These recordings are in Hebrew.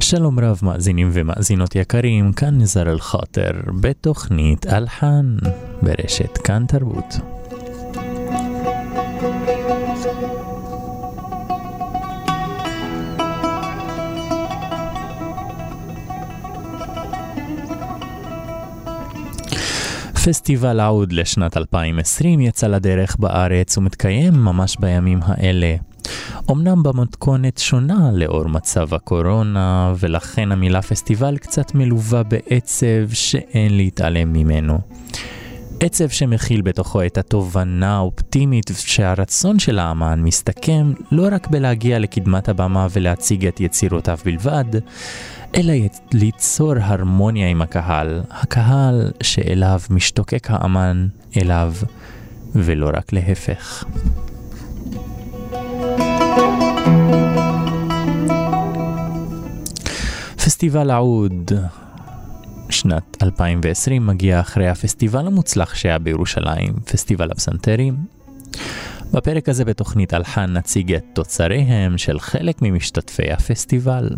שלום רב מאזינים ומאזינות יקרים, כאן נזר אל-חוטר בתוכנית אלחן ברשת כאן תרבות. פסטיבל עוד לשנת 2020 יצא לדרך בארץ ומתקיים ממש בימים האלה. אמנם במתכונת שונה לאור מצב הקורונה, ולכן המילה פסטיבל קצת מלווה בעצב שאין להתעלם ממנו. עצב שמכיל בתוכו את התובנה האופטימית שהרצון של האמן מסתכם לא רק בלהגיע לקדמת הבמה ולהציג את יצירותיו בלבד, אלא ליצור הרמוניה עם הקהל, הקהל שאליו משתוקק האמן אליו, ולא רק להפך. פסטיבל העוד שנת 2020 מגיע אחרי הפסטיבל המוצלח שהיה בירושלים, פסטיבל הפסנתרים. בפרק הזה בתוכנית אלחן נציג את תוצריהם של חלק ממשתתפי הפסטיבל.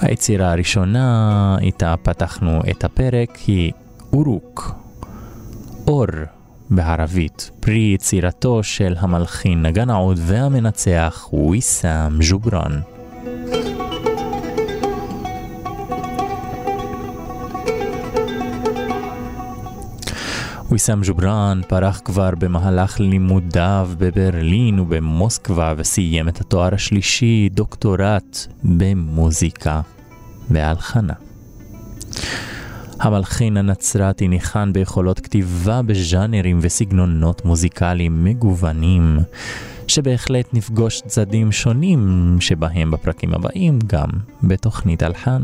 היצירה הראשונה איתה פתחנו את הפרק היא אורוק, אור בערבית, פרי יצירתו של המלחין נגן העוד והמנצח ויסאם ג'ובראן. ויסאם ג'ובראן פרח כבר במהלך לימודיו בברלין ובמוסקבה וסיים את התואר השלישי, דוקטורט במוזיקה והלחנה. המלחין הנצרתי ניחן ביכולות כתיבה בז'אנרים וסגנונות מוזיקליים מגוונים, שבהחלט נפגוש צדדים שונים שבהם בפרקים הבאים גם בתוכנית הלחן.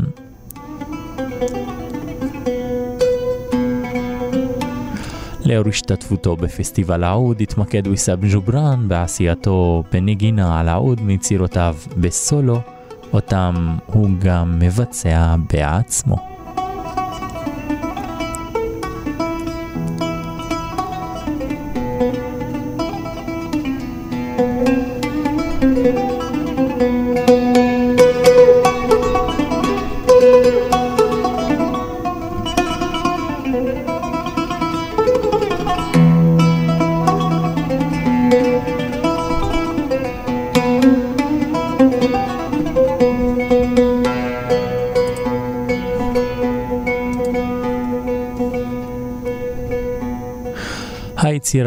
לאור השתתפותו בפסטיבל העוד התמקד ויסאב ג'ובראן בעשייתו בנגינה על העוד מיצירותיו בסולו, אותם הוא גם מבצע בעצמו.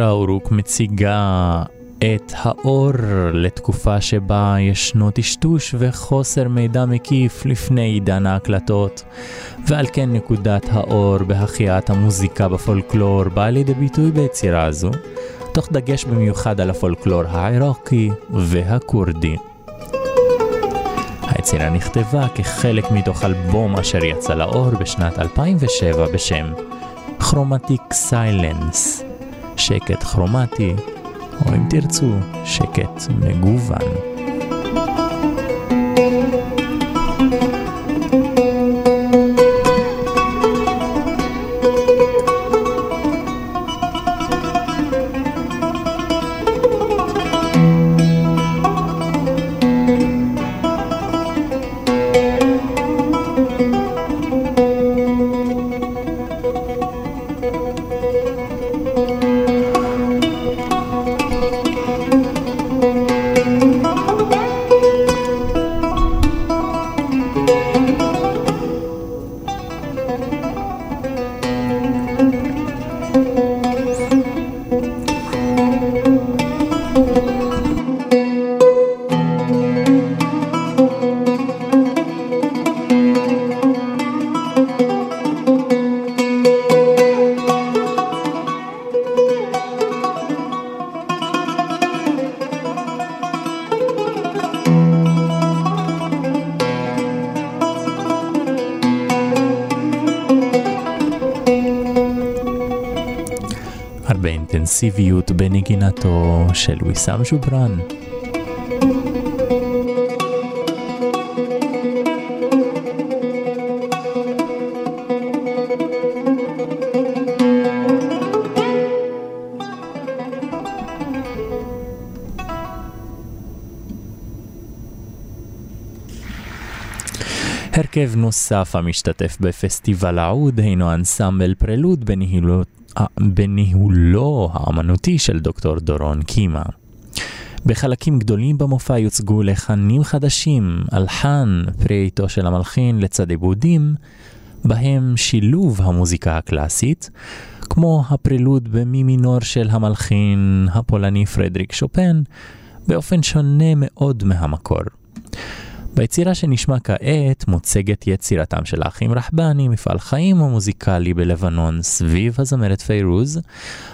אורוק מציגה את האור לתקופה שבה ישנו טשטוש וחוסר מידע מקיף לפני עידן ההקלטות, ועל כן נקודת האור בהחייאת המוזיקה בפולקלור באה לידי ביטוי ביצירה הזו, תוך דגש במיוחד על הפולקלור העיראקי והכורדי. היצירה נכתבה כחלק מתוך אלבום אשר יצא לאור בשנת 2007 בשם כרומטיק סיילנס. שקט כרומטי, או אם תרצו, שקט מגוון. פסיביות בנגינתו של ויסאם ג'ובראן. הרכב נוסף המשתתף בפסטיבל האוד הינו אנסמבל פרלוד בניהילות בניהולו האמנותי של דוקטור דורון קימה. בחלקים גדולים במופע יוצגו לחנים חדשים, הלחן, פרי עטו של המלחין לצד עיבודים, בהם שילוב המוזיקה הקלאסית, כמו הפרילוד במי מינור של המלחין הפולני פרדריק שופן, באופן שונה מאוד מהמקור. ביצירה שנשמע כעת מוצגת יצירתם של האחים רחבני, מפעל חיים המוזיקלי בלבנון סביב הזמרת פיירוז,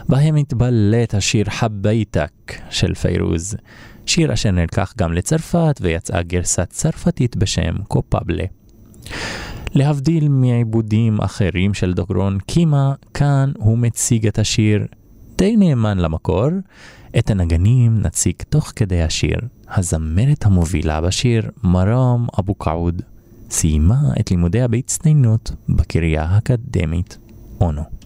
בהם התבלט השיר חבייתק של פיירוז, שיר אשר נלקח גם לצרפת ויצאה גרסה צרפתית בשם קופבלה. להבדיל מעיבודים אחרים של דוקרון קימה, כאן הוא מציג את השיר די נאמן למקור, את הנגנים נציג תוך כדי השיר. הזמרת המובילה בשיר, מרام אבו קעוד, סיימה את לימודיה בהצטיינות בקריה האקדמית אונו.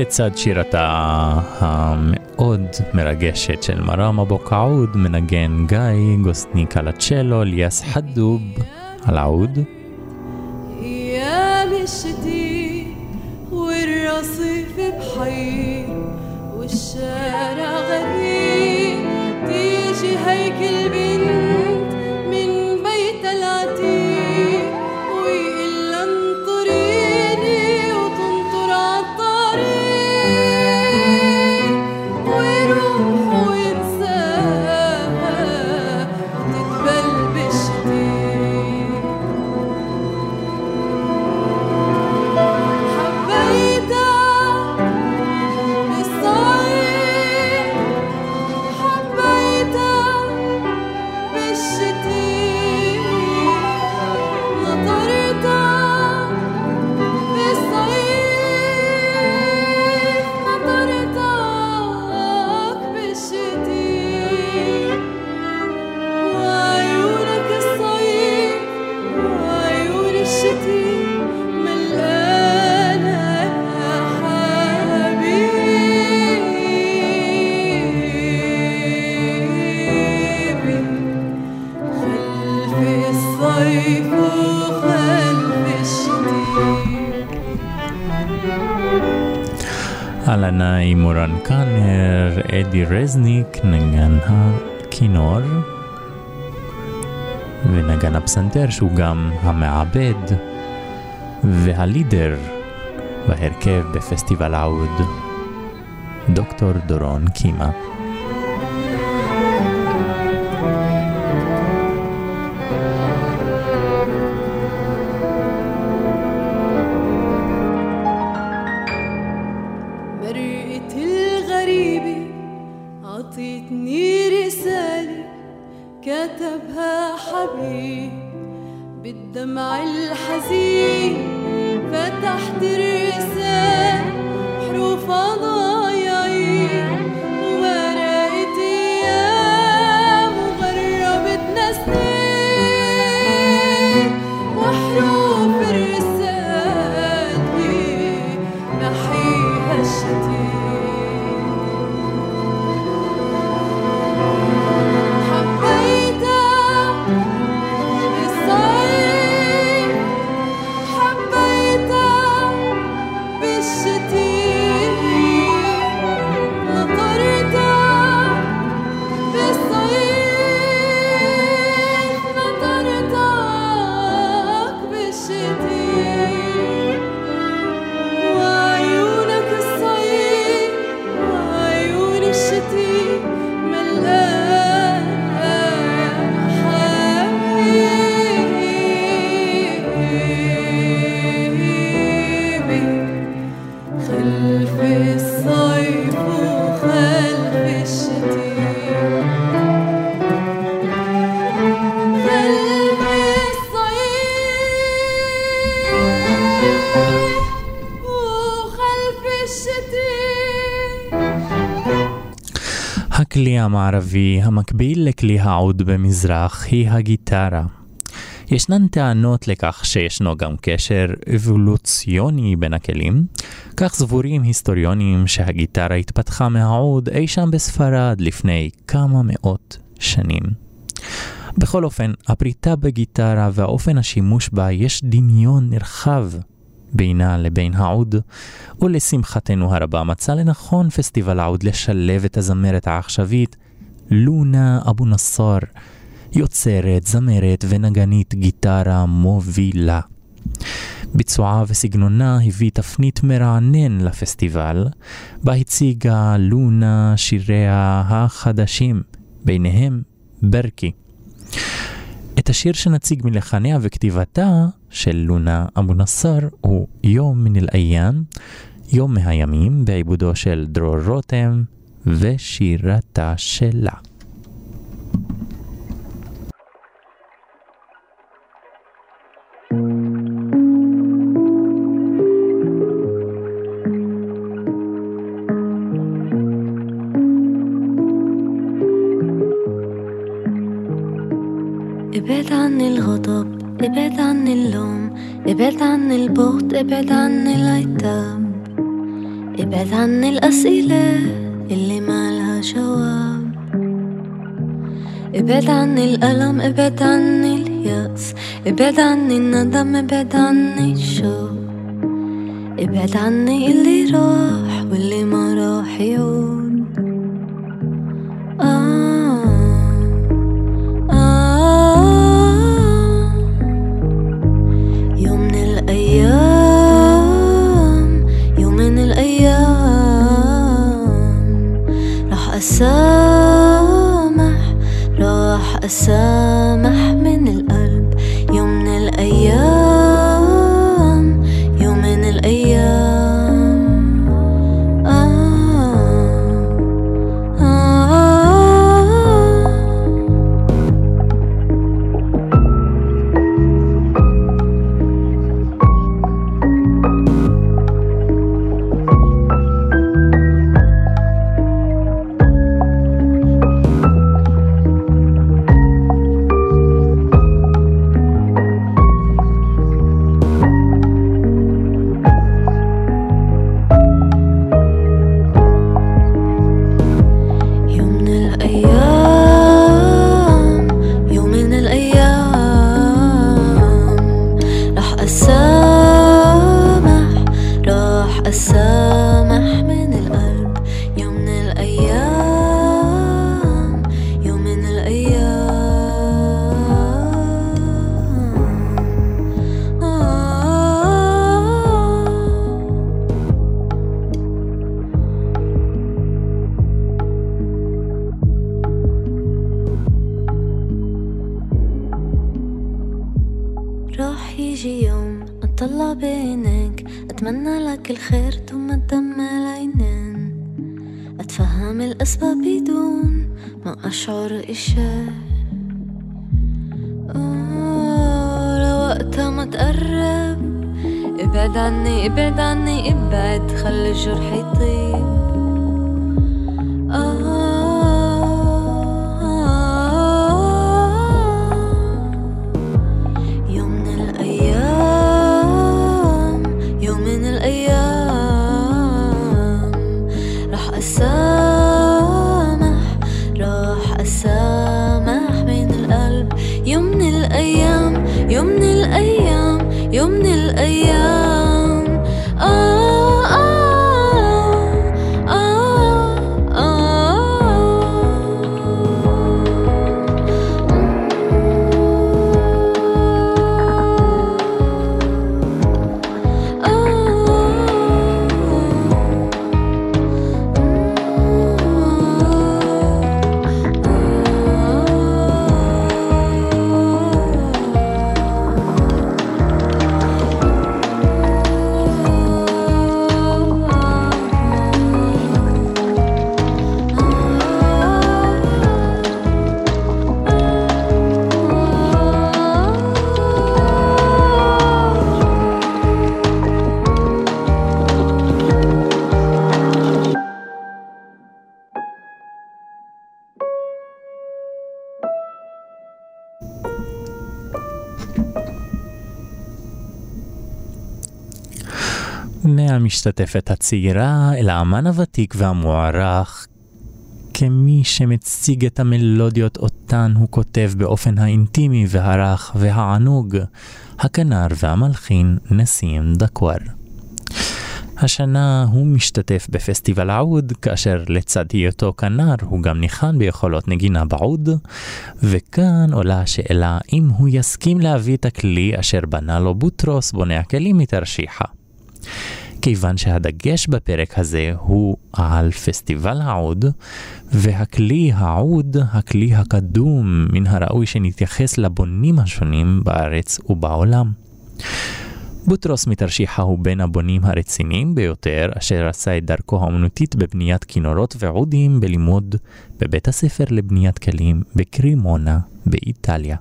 לצד שירתה המאוד מרגשת של מרם אבו קעוד, מנגן גיא גוסניק על הצ'לו, ליאס חדוב על העוד. والرصيف بحير والشارع غريب ענאי מורן קאנר, אדי רזניק, נגן הכינור ונגן הפסנתר שהוא גם המעבד והלידר בהרכב בפסטיבל העוד, דוקטור דורון קימה. دمع الحزين. המערבי המקביל לכלי העוד במזרח היא הגיטרה. ישנן טענות לכך שישנו גם קשר אבולוציוני בין הכלים, כך סבורים היסטוריונים שהגיטרה התפתחה מהעוד אי שם בספרד לפני כמה מאות שנים. בכל אופן, הפריטה בגיטרה והאופן השימוש בה יש דמיון נרחב בינה לבין העוד, ולשמחתנו הרבה מצא לנכון פסטיבל העוד לשלב את הזמרת העכשווית לונה אבו נסאר, יוצרת, זמרת ונגנית גיטרה מובילה. ביצועה וסגנונה הביא תפנית מרענן לפסטיבל, בה הציגה לונה שיריה החדשים, ביניהם ברקי. את השיר שנציג מלחניה וכתיבתה של לונה אבו נסר הוא יום מן אל-איאם, יום מהימים, בעיבודו של דרור רותם ושירתה שלה. ابعد عني الغضب ابعد عني اللوم ابعد عني البغض ابعد عني العتاب ابعد عني الأسئلة اللي ما لها جواب. ابعد عني الألم ابعد عني اليأس. ابعد عني الندم ابعد عني الشوق. ابعد عني اللي راح واللي ما راح يعود. آه. أسامح راح أسامح. מהמשתתפת הצעירה אל האמן הוותיק והמוערך כמי שמציג את המלודיות אותן הוא כותב באופן האינטימי והרך והענוג, הכנר והמלחין נסים דקואר. השנה הוא משתתף בפסטיבל העוד, כאשר לצד היותו כנר הוא גם ניחן ביכולות נגינה בעוד, וכאן עולה השאלה אם הוא יסכים להביא את הכלי אשר בנה לו בוטרוס בונה הכלים מתרשיחא. כיוון שהדגש בפרק הזה הוא על פסטיבל העוד, והכלי העוד, הכלי הקדום, מן הראוי שנתייחס לבונים השונים בארץ ובעולם. בוטרוס מתרשיחא הוא בין הבונים הרציניים ביותר, אשר עשה את דרכו האמנותית בבניית כינורות ועודים בלימוד בבית הספר לבניית כלים בקרימונה באיטליה.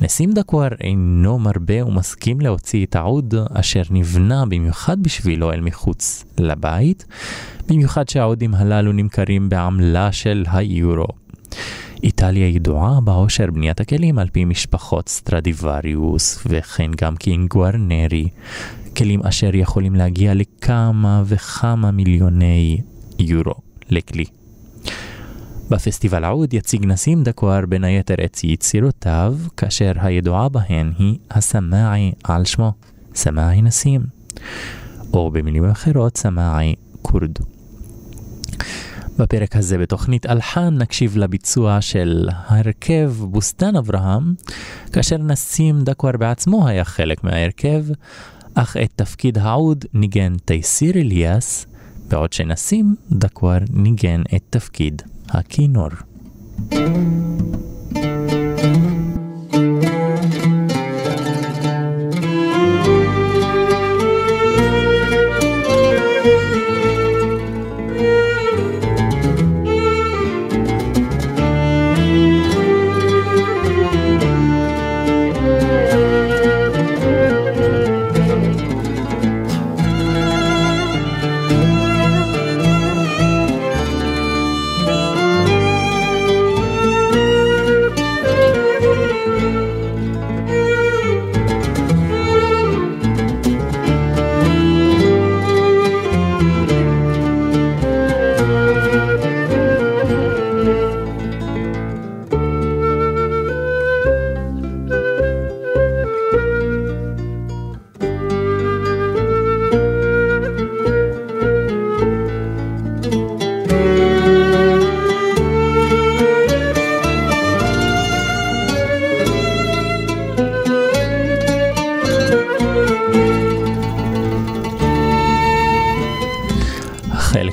נסים דקואר אינו מרבה ומסכים להוציא את העוד אשר נבנה במיוחד בשבילו אל מחוץ לבית, במיוחד שהעודים הללו נמכרים בעמלה של היורו. איטליה ידועה בעושר בניית הכלים על פי משפחות סטרדיווריוס וכן גם קינג גוארנרי, כלים אשר יכולים להגיע לכמה וכמה מיליוני יורו לכלי. בפסטיבל העוד יציג נסים דקואר בין היתר את יצירותיו, כאשר הידועה בהן היא הסמאעי על שמו, סמאעי נסים, או במילים אחרות סמאעי כורד. בפרק הזה בתוכנית אלחן נקשיב לביצוע של ההרכב בוסתן אברהם, כאשר נסים דקואר בעצמו היה חלק מההרכב, אך את תפקיד העוד ניגן תייסיר אליאס, בעוד שנסים דקואר ניגן את תפקיד Akinor.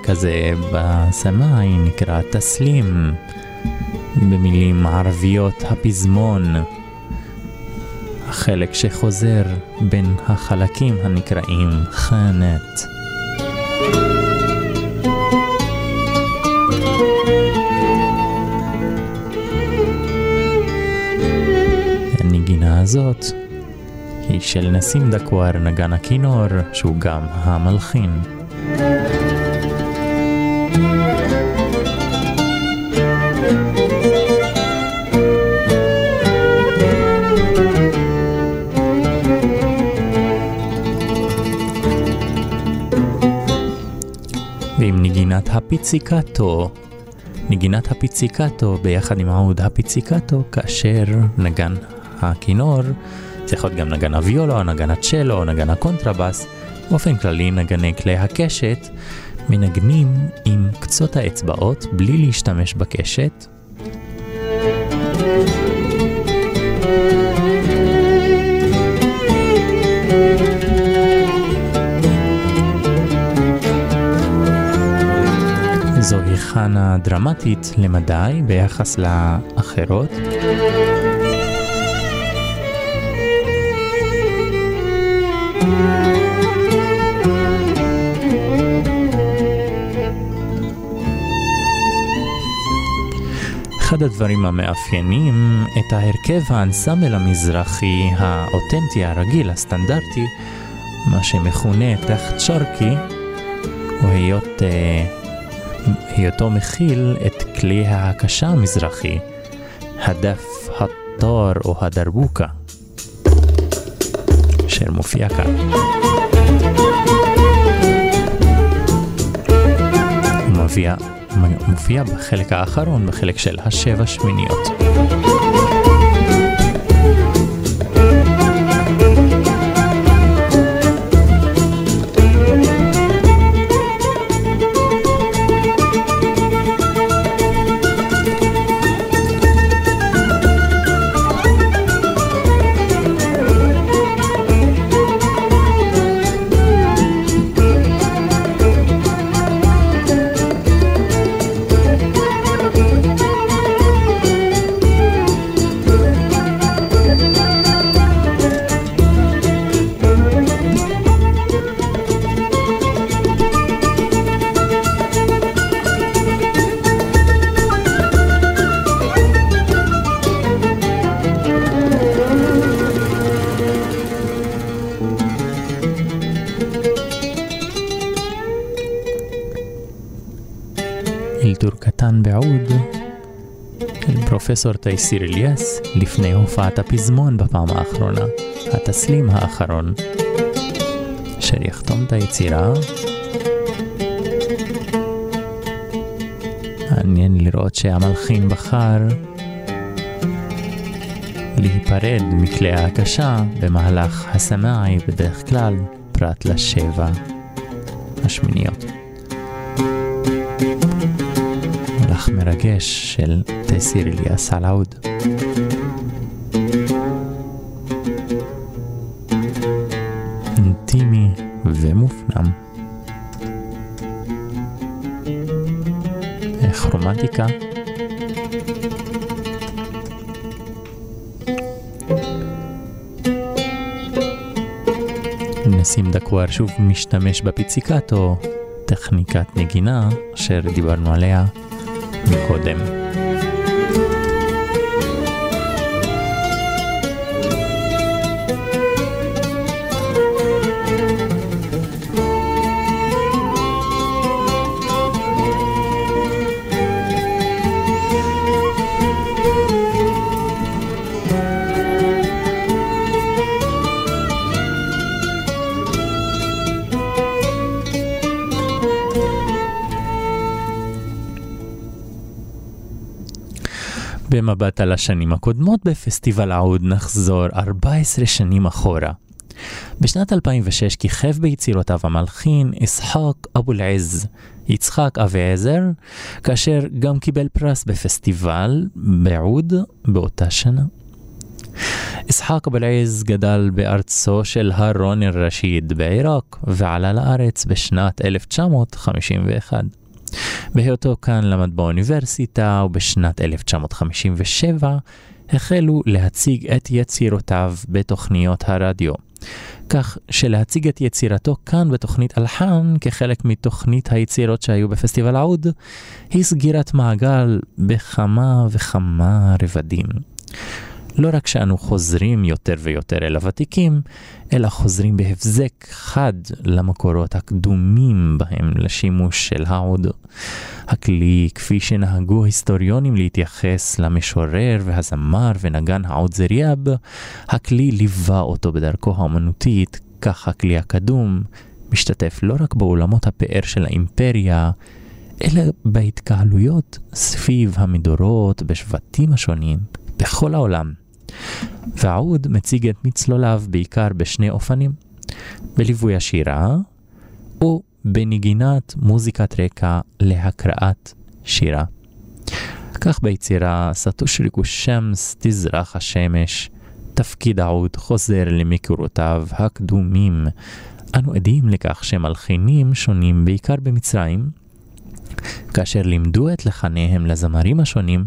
הכינור. בסמאי נקרא תסלים, במילים ערביות הפזמון, החלק שחוזר בין החלקים הנקראים חנת. הנגינה הזאת היא של נסים דקואר נגן הכינור, שהוא גם המלחין. הפיציקטו. נגינת הפיציקטו ביחד עם העוד הפיציקטו כאשר נגן הכינור, יכול להיות גם נגן הוויולו, נגן הצ'לו, נגן הקונטרבאס, באופן כללי נגני כלי הקשת, מנגנים עם קצות האצבעות בלי להשתמש בקשת. זוהי חנה דרמטית למדי ביחס לאחרות. אחד הדברים המאפיינים את ההרכב האנסמבל המזרחי האותנטי הרגיל, הסטנדרטי, מה שמכונה תחת שרקי, הוא היות אה, היותו מכיל את כלי ההקשה המזרחי, הדף הטור או הדרבוקה, אשר מופיע כאן. הוא מופיע בחלק האחרון, בחלק של השבע שמיניות. פרופסור תייסיר אליאס לפני הופעת הפזמון בפעם האחרונה, התסלים האחרון, אשר יחתום את היצירה. מעניין לראות שהמלחין בחר להיפרד מכלי ההקשה במהלך הסמאי בדרך כלל, פרט לשבע השמיניות. מרגש של תסיר אליאס אלעוד. אינטימי ומופנם. איך רומנטיקה? נסים דקואר שוב משתמש בפיציקטו, טכניקת נגינה אשר דיברנו עליה מקודם. במבט על השנים הקודמות בפסטיבל העוד נחזור 14 שנים אחורה. בשנת 2006 כיכב ביצירותיו המלחין אסחאק אבו אל-עז, יצחק אביעזר, כאשר גם קיבל פרס בפסטיבל בעוד באותה שנה. אסחאק אבו אל-עז גדל בארצו של הרון אל-רשיד בעיראק ועלה לארץ בשנת 1951. בהיותו כאן למד באוניברסיטה ובשנת 1957 החלו להציג את יצירותיו בתוכניות הרדיו. כך שלהציג את יצירתו כאן בתוכנית אלחן כחלק מתוכנית היצירות שהיו בפסטיבל העוד היא סגירת מעגל בכמה וכמה רבדים. לא רק שאנו חוזרים יותר ויותר אל הוותיקים, אלא חוזרים בהבזק חד למקורות הקדומים בהם לשימוש של העוד. הכלי, כפי שנהגו היסטוריונים להתייחס למשורר והזמר ונגן העוד זריאב, הכלי ליווה אותו בדרכו האמנותית, כך הכלי הקדום משתתף לא רק בעולמות הפאר של האימפריה, אלא בהתקהלויות סביב המדורות בשבטים השונים בכל העולם. והעוד מציג את מצלוליו בעיקר בשני אופנים, בליווי השירה ובנגינת מוזיקת רקע להקראת שירה. כך ביצירה סטוש ריקוש שמס תזרח השמש, תפקיד העוד חוזר למקורותיו הקדומים. אנו עדים לכך שמלחינים שונים בעיקר במצרים, כאשר לימדו את לחניהם לזמרים השונים,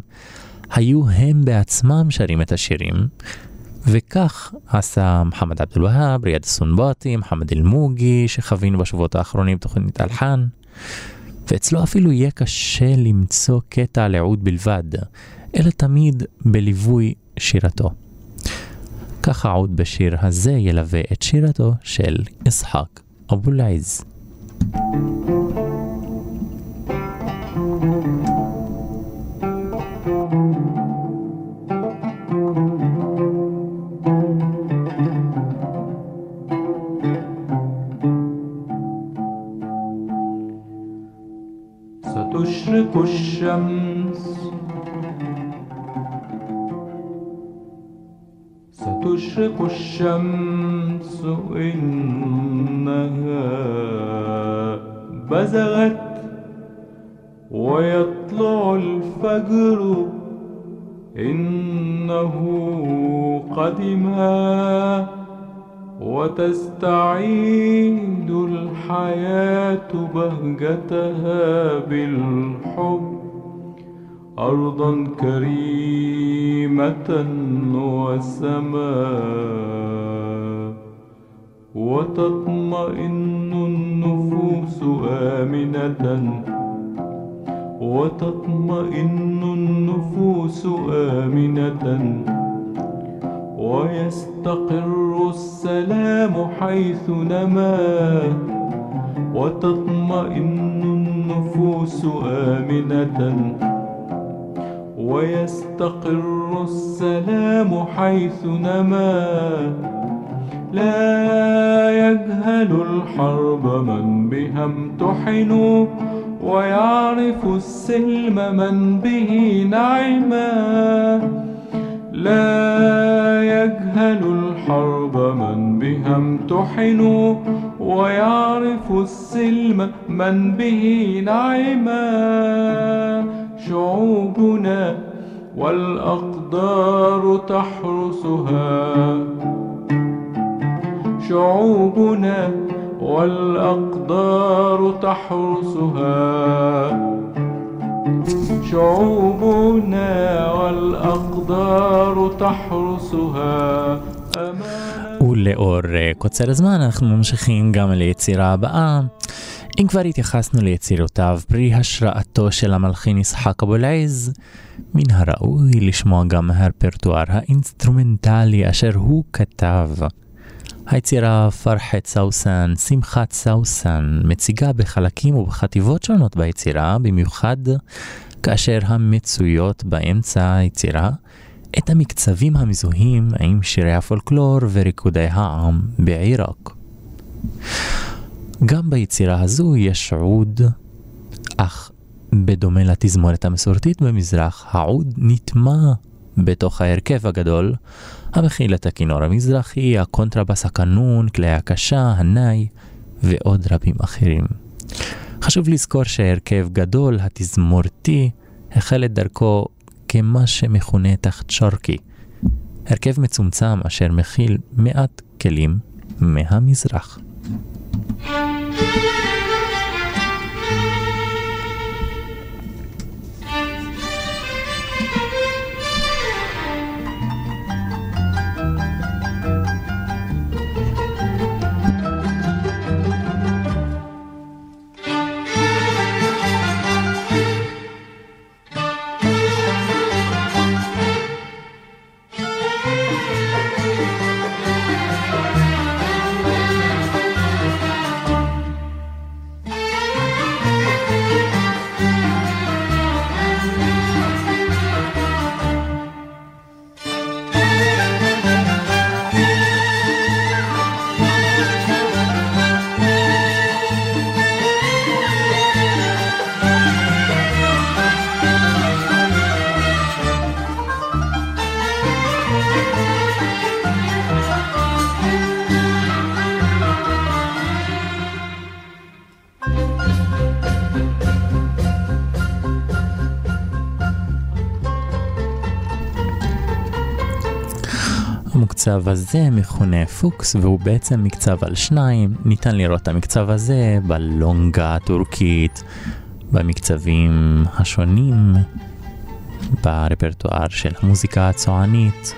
היו הם בעצמם שרים את השירים, וכך עשה מוחמד עבד אל-והאב, ריאד סונבאטי, מוחמד אל-מוגי, שחווינו בשבועות האחרונים תוכנית אלחן, ואצלו אפילו יהיה קשה למצוא קטע לעוד בלבד, אלא תמיד בליווי שירתו. ככה עוד בשיר הזה ילווה את שירתו של יצחק אבו אל-עז. thank you الشمس ستشرق الشمس إنها بزغت ويطلع الفجر إنه قدما وتستعيد الحياة بهجتها بالحب. أرضا كريمة وسماء وتطمئن النفوس آمنة. وتطمئن النفوس آمنة. ويستقر السلام حيث نما وتطمئن النفوس آمنة. ويستقر السلام حيث نما لا يجهل الحرب من بها امتحنوا ويعرف السلم من به نعما. لا يجهل الحرب من بها امتحنوا ويعرف السلم من به نعما. شعوبنا والأقدار تحرسها. شعوبنا والأقدار تحرسها. شعوبنا والأقدار تحرسها ולאור קוצר הזמן אנחנו ממשיכים גם ליצירה הבאה. אם כבר התייחסנו ליצירותיו פרי השראתו של המלחין יצחק אבולעז, מן הראוי לשמוע גם מהרפרטואר האינסטרומנטלי אשר הוא כתב. היצירה פרחת סאוסן, שמחת סאוסן, מציגה בחלקים ובחטיבות שונות ביצירה, במיוחד כאשר המצויות באמצע היצירה, את המקצבים המזוהים עם שירי הפולקלור וריקודי העם בעיראק. גם ביצירה הזו יש עוד, אך בדומה לתזמורת המסורתית במזרח, העוד נטמע בתוך ההרכב הגדול, המכיל את הכינור המזרחי, הקונטרבס הקנון, כלי הקשה, הנאי ועוד רבים אחרים. חשוב לזכור שהרכב גדול, התזמורתי, החל את דרכו כמה שמכונה تخت شرقي, הרכב מצומצם אשר מכיל מעט כלים מהמזרח. thank you המקצב הזה מכונה פוקס והוא בעצם מקצב על שניים, ניתן לראות את המקצב הזה בלונגה הטורקית, במקצבים השונים, ברפרטואר של המוזיקה הצוענית,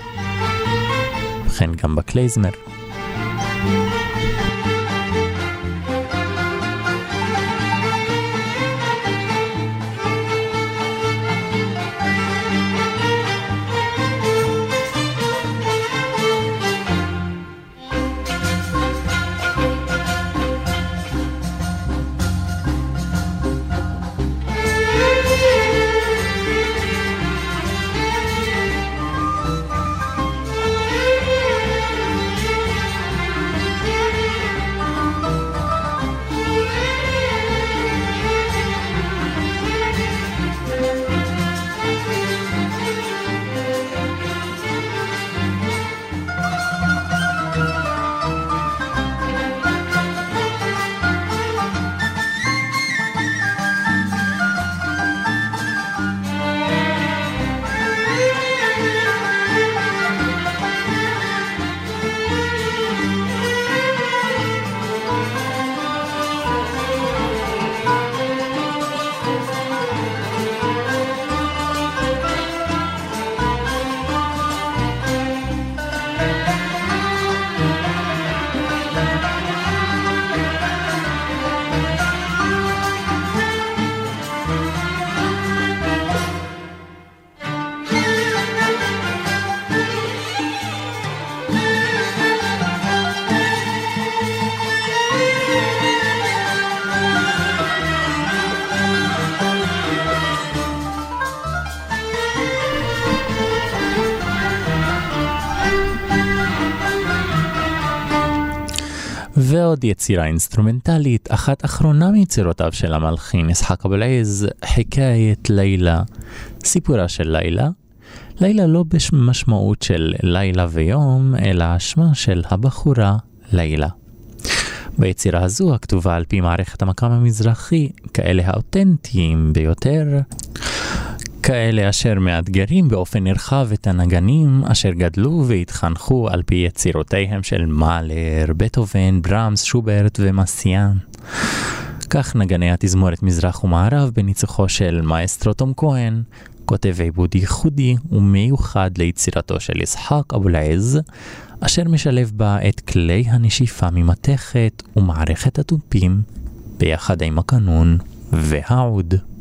וכן גם בקלייזמר. ועוד יצירה אינסטרומנטלית, אחת אחרונה מיצירותיו של המלחין יצחק אבו אל-עז, حكاية ليلى, סיפורה של לילה. לילה לא במשמעות של לילה ויום, אלא שמה של הבחורה לילה. ביצירה הזו, הכתובה על פי מערכת המקאם המזרחי, כאלה האותנטיים ביותר, כאלה אשר מאתגרים באופן נרחב את הנגנים אשר גדלו והתחנכו על פי יצירותיהם של מאלר, בטהובן, ברמס, שוברט ומסיאן. כך נגני התזמורת מזרח ומערב בניצוחו של מאסטרו תום כהן, כותב עיבוד ייחודי ומיוחד ליצירתו של יצחק אבולעז, אשר משלב בה את כלי הנשיפה ממתכת ומערכת התופים, ביחד עם הקנון והעוד.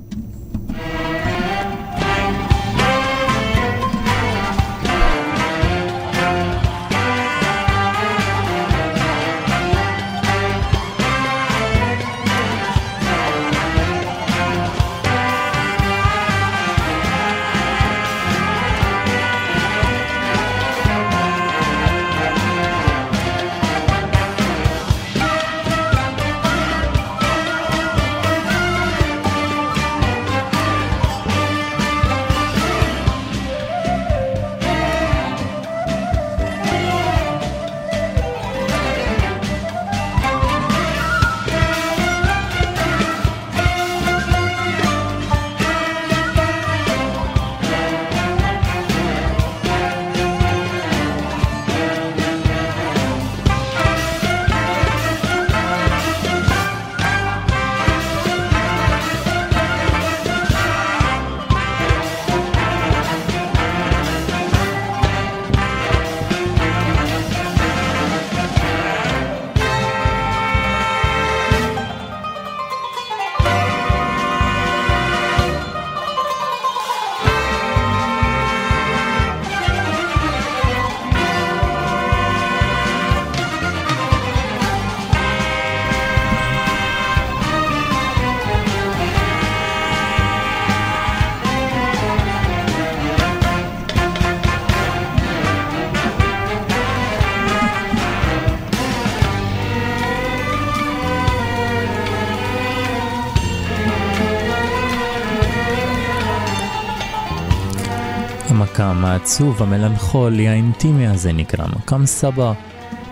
העצוב, המלנכולי, האינטימי הזה נקרא מקם סבא.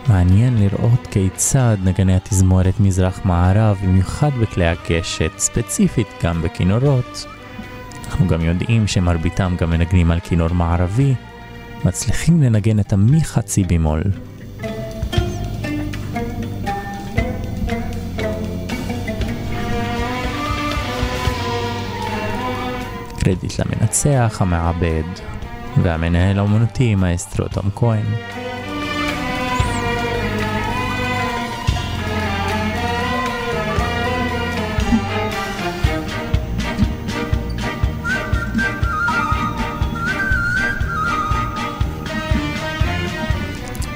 מעניין לראות כיצד נגני התזמורת מזרח-מערב, במיוחד בכלי הקשת, ספציפית גם בכינורות, אנחנו גם יודעים שמרביתם גם מנגנים על כינור מערבי, מצליחים לנגן את המי חצי במול. קרדיט למנצח, המעבד והמנהל האומנותי מאסטרו תום כהן.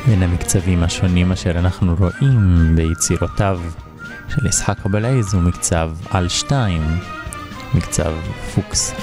בין המקצבים השונים אשר אנחנו רואים ביצירותיו של ישחק אבלייז הוא מקצב על שתיים, מקצב פוקס.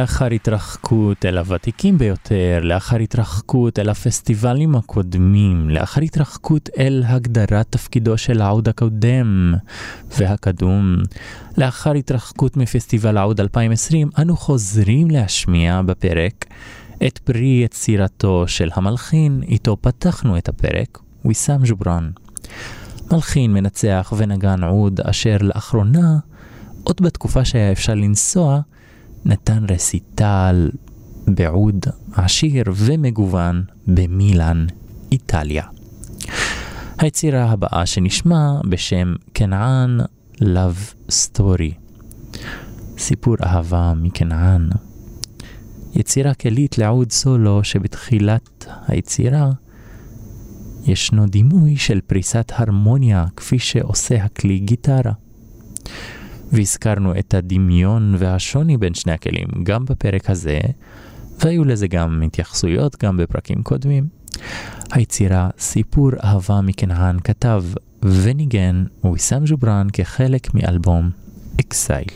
לאחר התרחקות אל הוותיקים ביותר, לאחר התרחקות אל הפסטיבלים הקודמים, לאחר התרחקות אל הגדרת תפקידו של העוד הקודם והקדום, לאחר התרחקות מפסטיבל העוד 2020, אנו חוזרים להשמיע בפרק את פרי יצירתו של המלחין, איתו פתחנו את הפרק, ויסאם ג'ובראן. מלחין, מנצח ונגן עוד אשר לאחרונה, עוד בתקופה שהיה אפשר לנסוע, נתן רסיטל בעוד עשיר ומגוון במילאן, איטליה. היצירה הבאה שנשמע בשם כנען Love Story. סיפור אהבה מכנען. יצירה כלית לעוד סולו שבתחילת היצירה ישנו דימוי של פריסת הרמוניה כפי שעושה הכלי גיטרה. והזכרנו את הדמיון והשוני בין שני הכלים גם בפרק הזה, והיו לזה גם התייחסויות גם בפרקים קודמים. היצירה "סיפור אהבה מקנהן כתב וניגן ויסאם ג'ובראן כחלק מאלבום "אקסייל".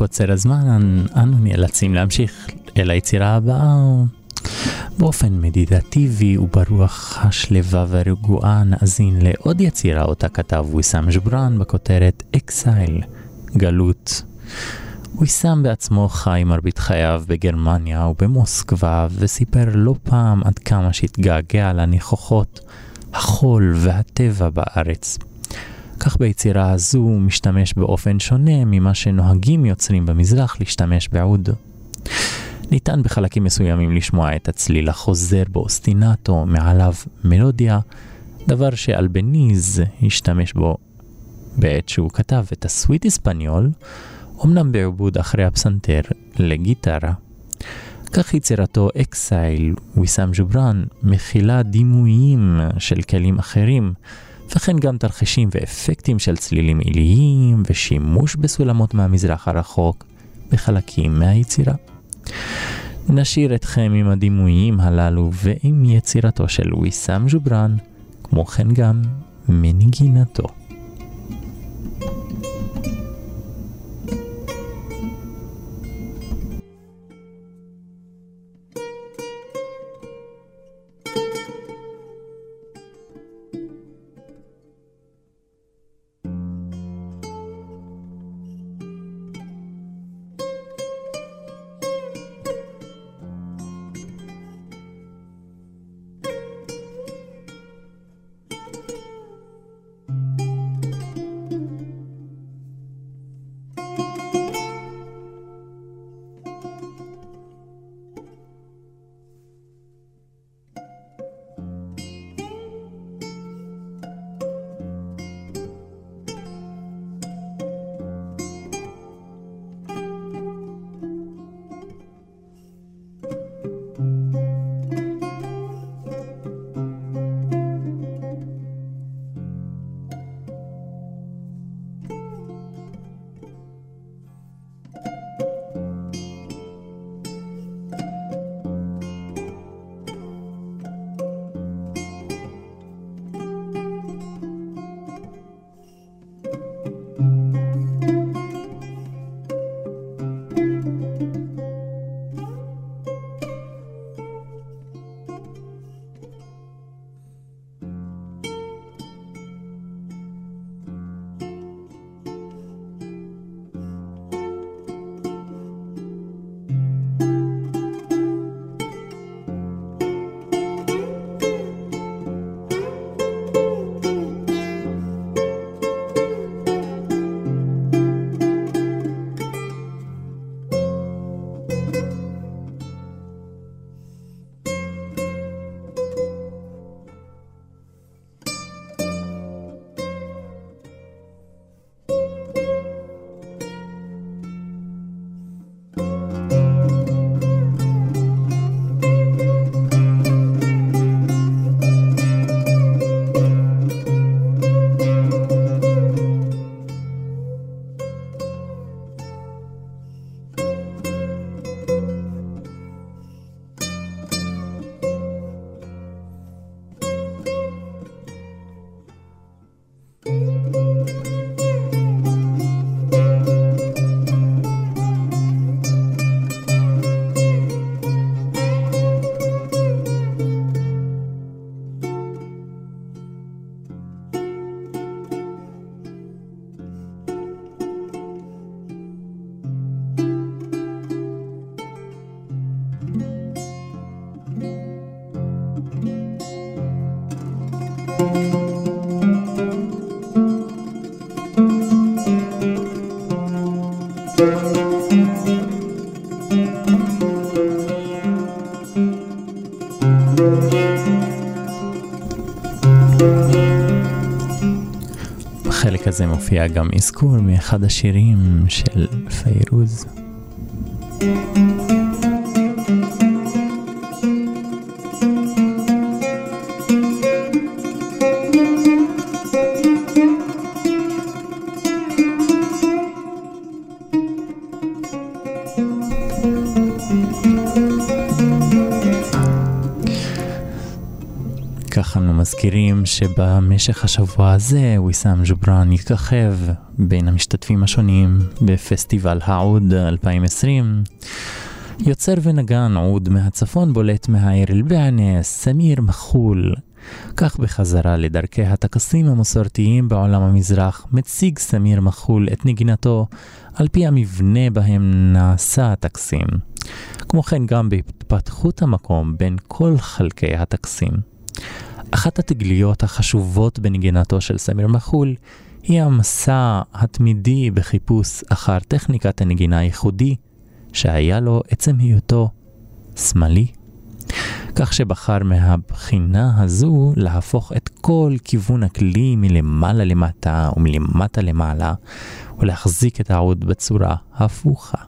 קוצר הזמן, אנו נאלצים להמשיך אל היצירה הבאה באופן מדיטטיבי וברוח השלווה והרגועה נאזין לעוד יצירה אותה כתב ויסאם ג'בראן בכותרת אקסייל, גלות. ויסאם בעצמו חי מרבית חייו בגרמניה ובמוסקבה וסיפר לא פעם עד כמה שהתגעגע לניחוחות, החול והטבע בארץ. כך ביצירה הזו הוא משתמש באופן שונה ממה שנוהגים יוצרים במזרח להשתמש בעוד. ניתן בחלקים מסוימים לשמוע את הצליל החוזר באוסטינטו מעליו מלודיה, דבר שאלבניז השתמש בו בעת שהוא כתב את הסוויט אספניול, אמנם בעבוד אחרי הפסנתר לגיטרה. כך יצירתו אקסייל, ויסאם ג'ובראן, מכילה דימויים של כלים אחרים, וכן גם תרחישים ואפקטים של צלילים עיליים ושימוש בסולמות מהמזרח הרחוק בחלקים מהיצירה. נשאיר אתכם עם הדימויים הללו ועם יצירתו של ויסאם ג'ובראן, כמו כן גם מנגינתו. הזה מופיע גם אזכור מאחד השירים של פיירוז. שבמשך השבוע הזה ויסאם ג'ובראן יככב בין המשתתפים השונים בפסטיבל העוד 2020. יוצר ונגן עוד מהצפון בולט מהעיר אל-בענה, סמיר מחול. כך בחזרה לדרכי הטקסים המסורתיים בעולם המזרח, מציג סמיר מחול את נגינתו על פי המבנה בהם נעשה הטקסים. כמו כן גם בהתפתחות המקום בין כל חלקי הטקסים. אחת התגליות החשובות בנגינתו של סמיר מחול היא המסע התמידי בחיפוש אחר טכניקת הנגינה הייחודי שהיה לו עצם היותו שמאלי. כך שבחר מהבחינה הזו להפוך את כל כיוון הכלי מלמעלה למטה ומלמטה למעלה ולהחזיק את העוד בצורה הפוכה.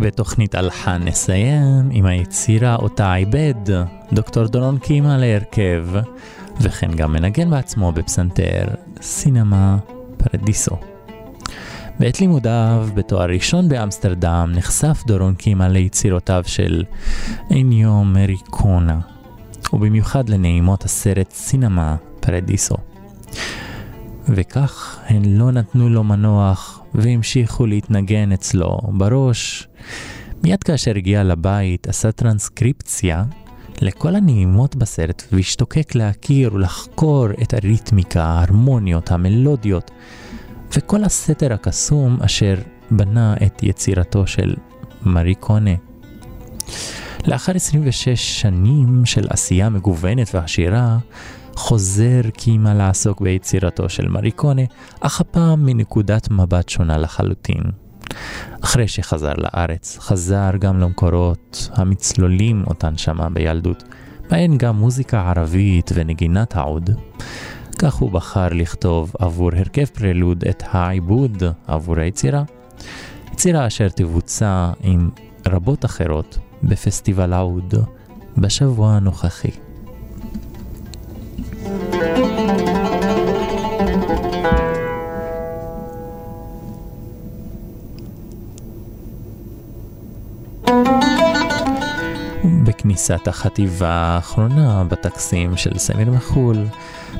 בתוכנית הלחן נסיים עם היצירה אותה עיבד דוקטור דורון קימה להרכב, וכן גם מנגן בעצמו בפסנתר, סינמה פרדיסו. בעת לימודיו בתואר ראשון באמסטרדם נחשף דורון קימה ליצירותיו של איניו מריקונה, ובמיוחד לנעימות הסרט סינמה פרדיסו. וכך הן לא נתנו לו מנוח והמשיכו להתנגן אצלו בראש. מיד כאשר הגיע לבית עשה טרנסקריפציה לכל הנעימות בסרט והשתוקק להכיר ולחקור את הריתמיקה, ההרמוניות, המלודיות וכל הסתר הקסום אשר בנה את יצירתו של מארי קונה. לאחר 26 שנים של עשייה מגוונת ועשירה, חוזר קימה לעסוק ביצירתו של מריקונה, אך הפעם מנקודת מבט שונה לחלוטין. אחרי שחזר לארץ, חזר גם למקורות המצלולים אותן שמע בילדות, בהן גם מוזיקה ערבית ונגינת העוד. כך הוא בחר לכתוב עבור הרכב פרלוד את העיבוד עבור היצירה, יצירה אשר תבוצע עם רבות אחרות בפסטיבל העוד בשבוע הנוכחי. בכניסת החטיבה האחרונה בטקסים של סמיר מחול,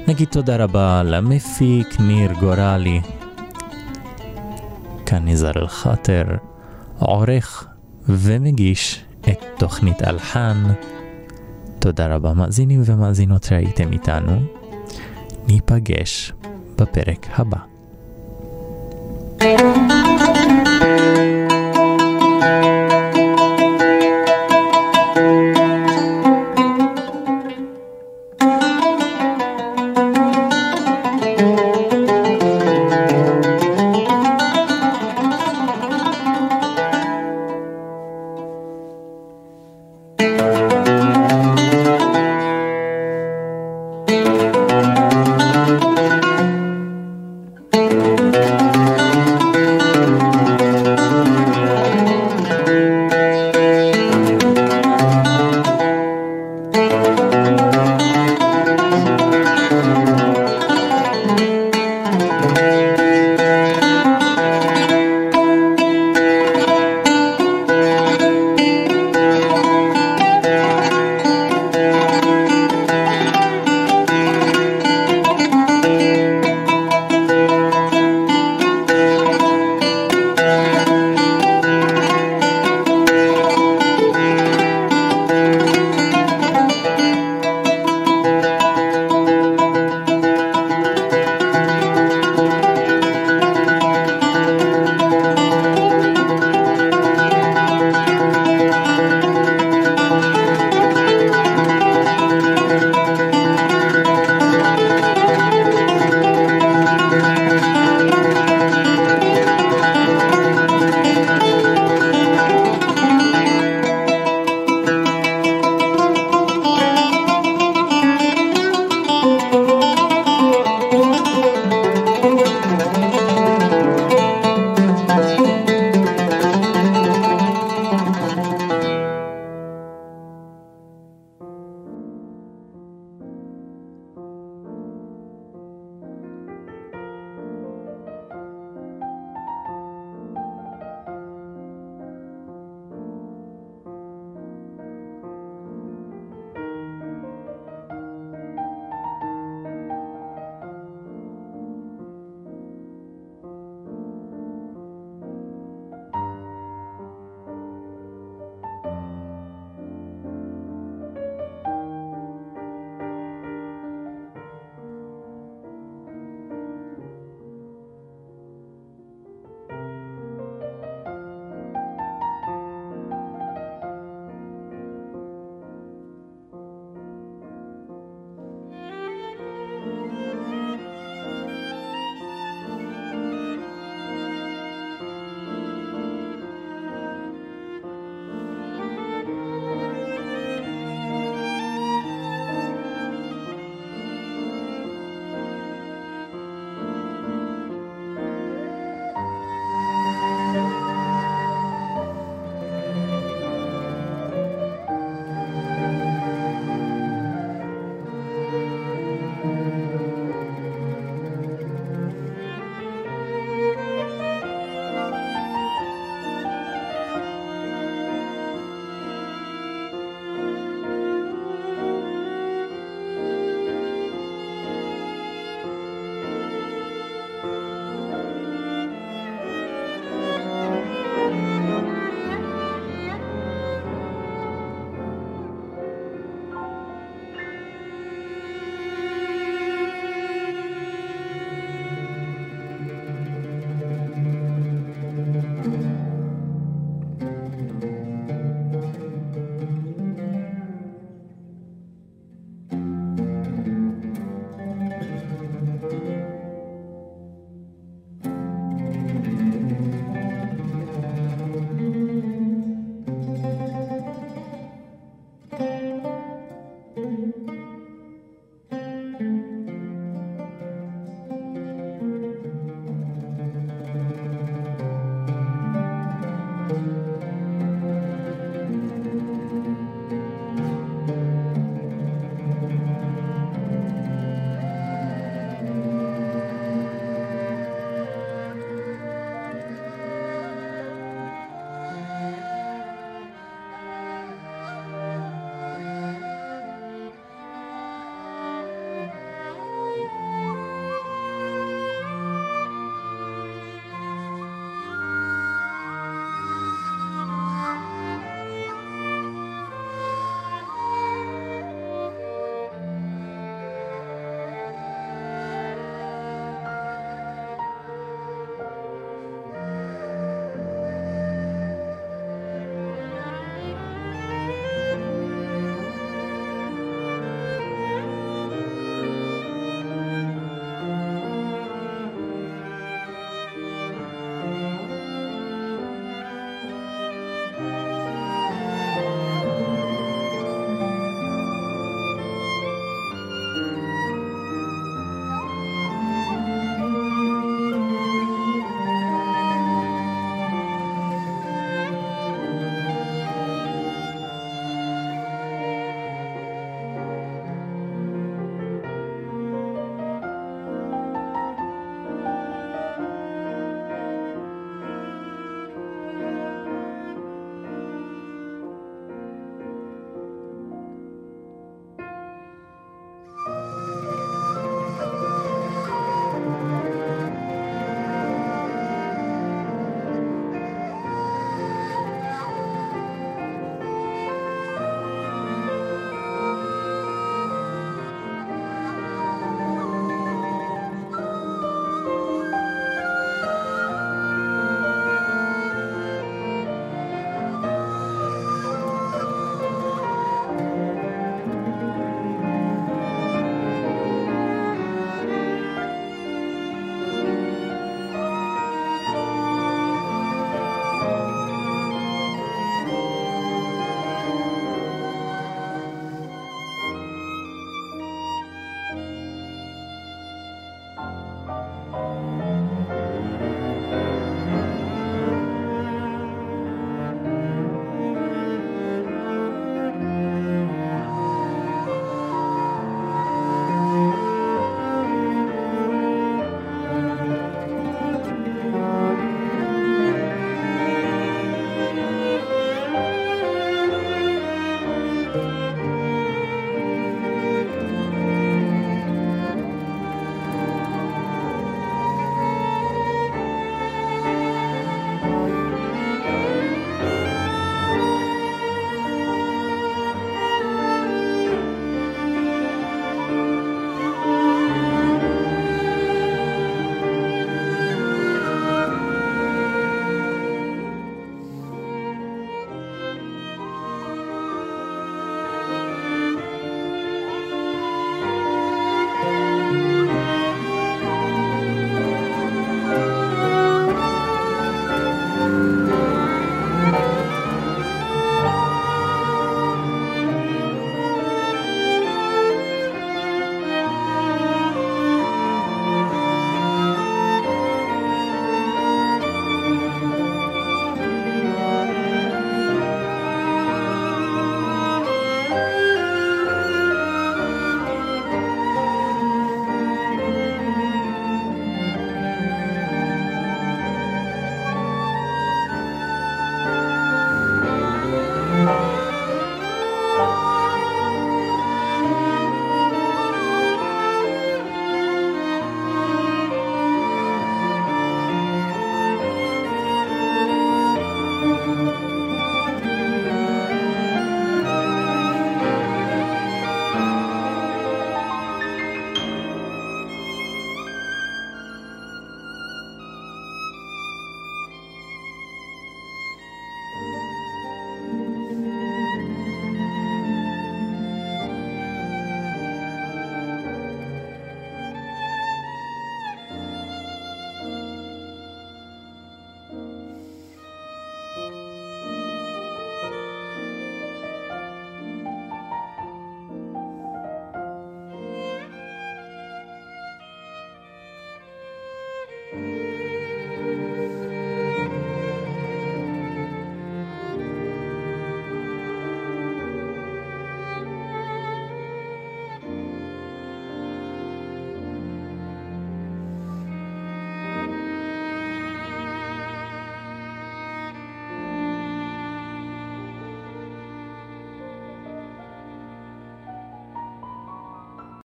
נגיד תודה רבה למפיק ניר גורלי. כאן נזר אל-חאטר, עורך ומגיש את תוכנית אלחן. תודה רבה מאזינים ומאזינות שהייתם איתנו. ניפגש בפרק הבא.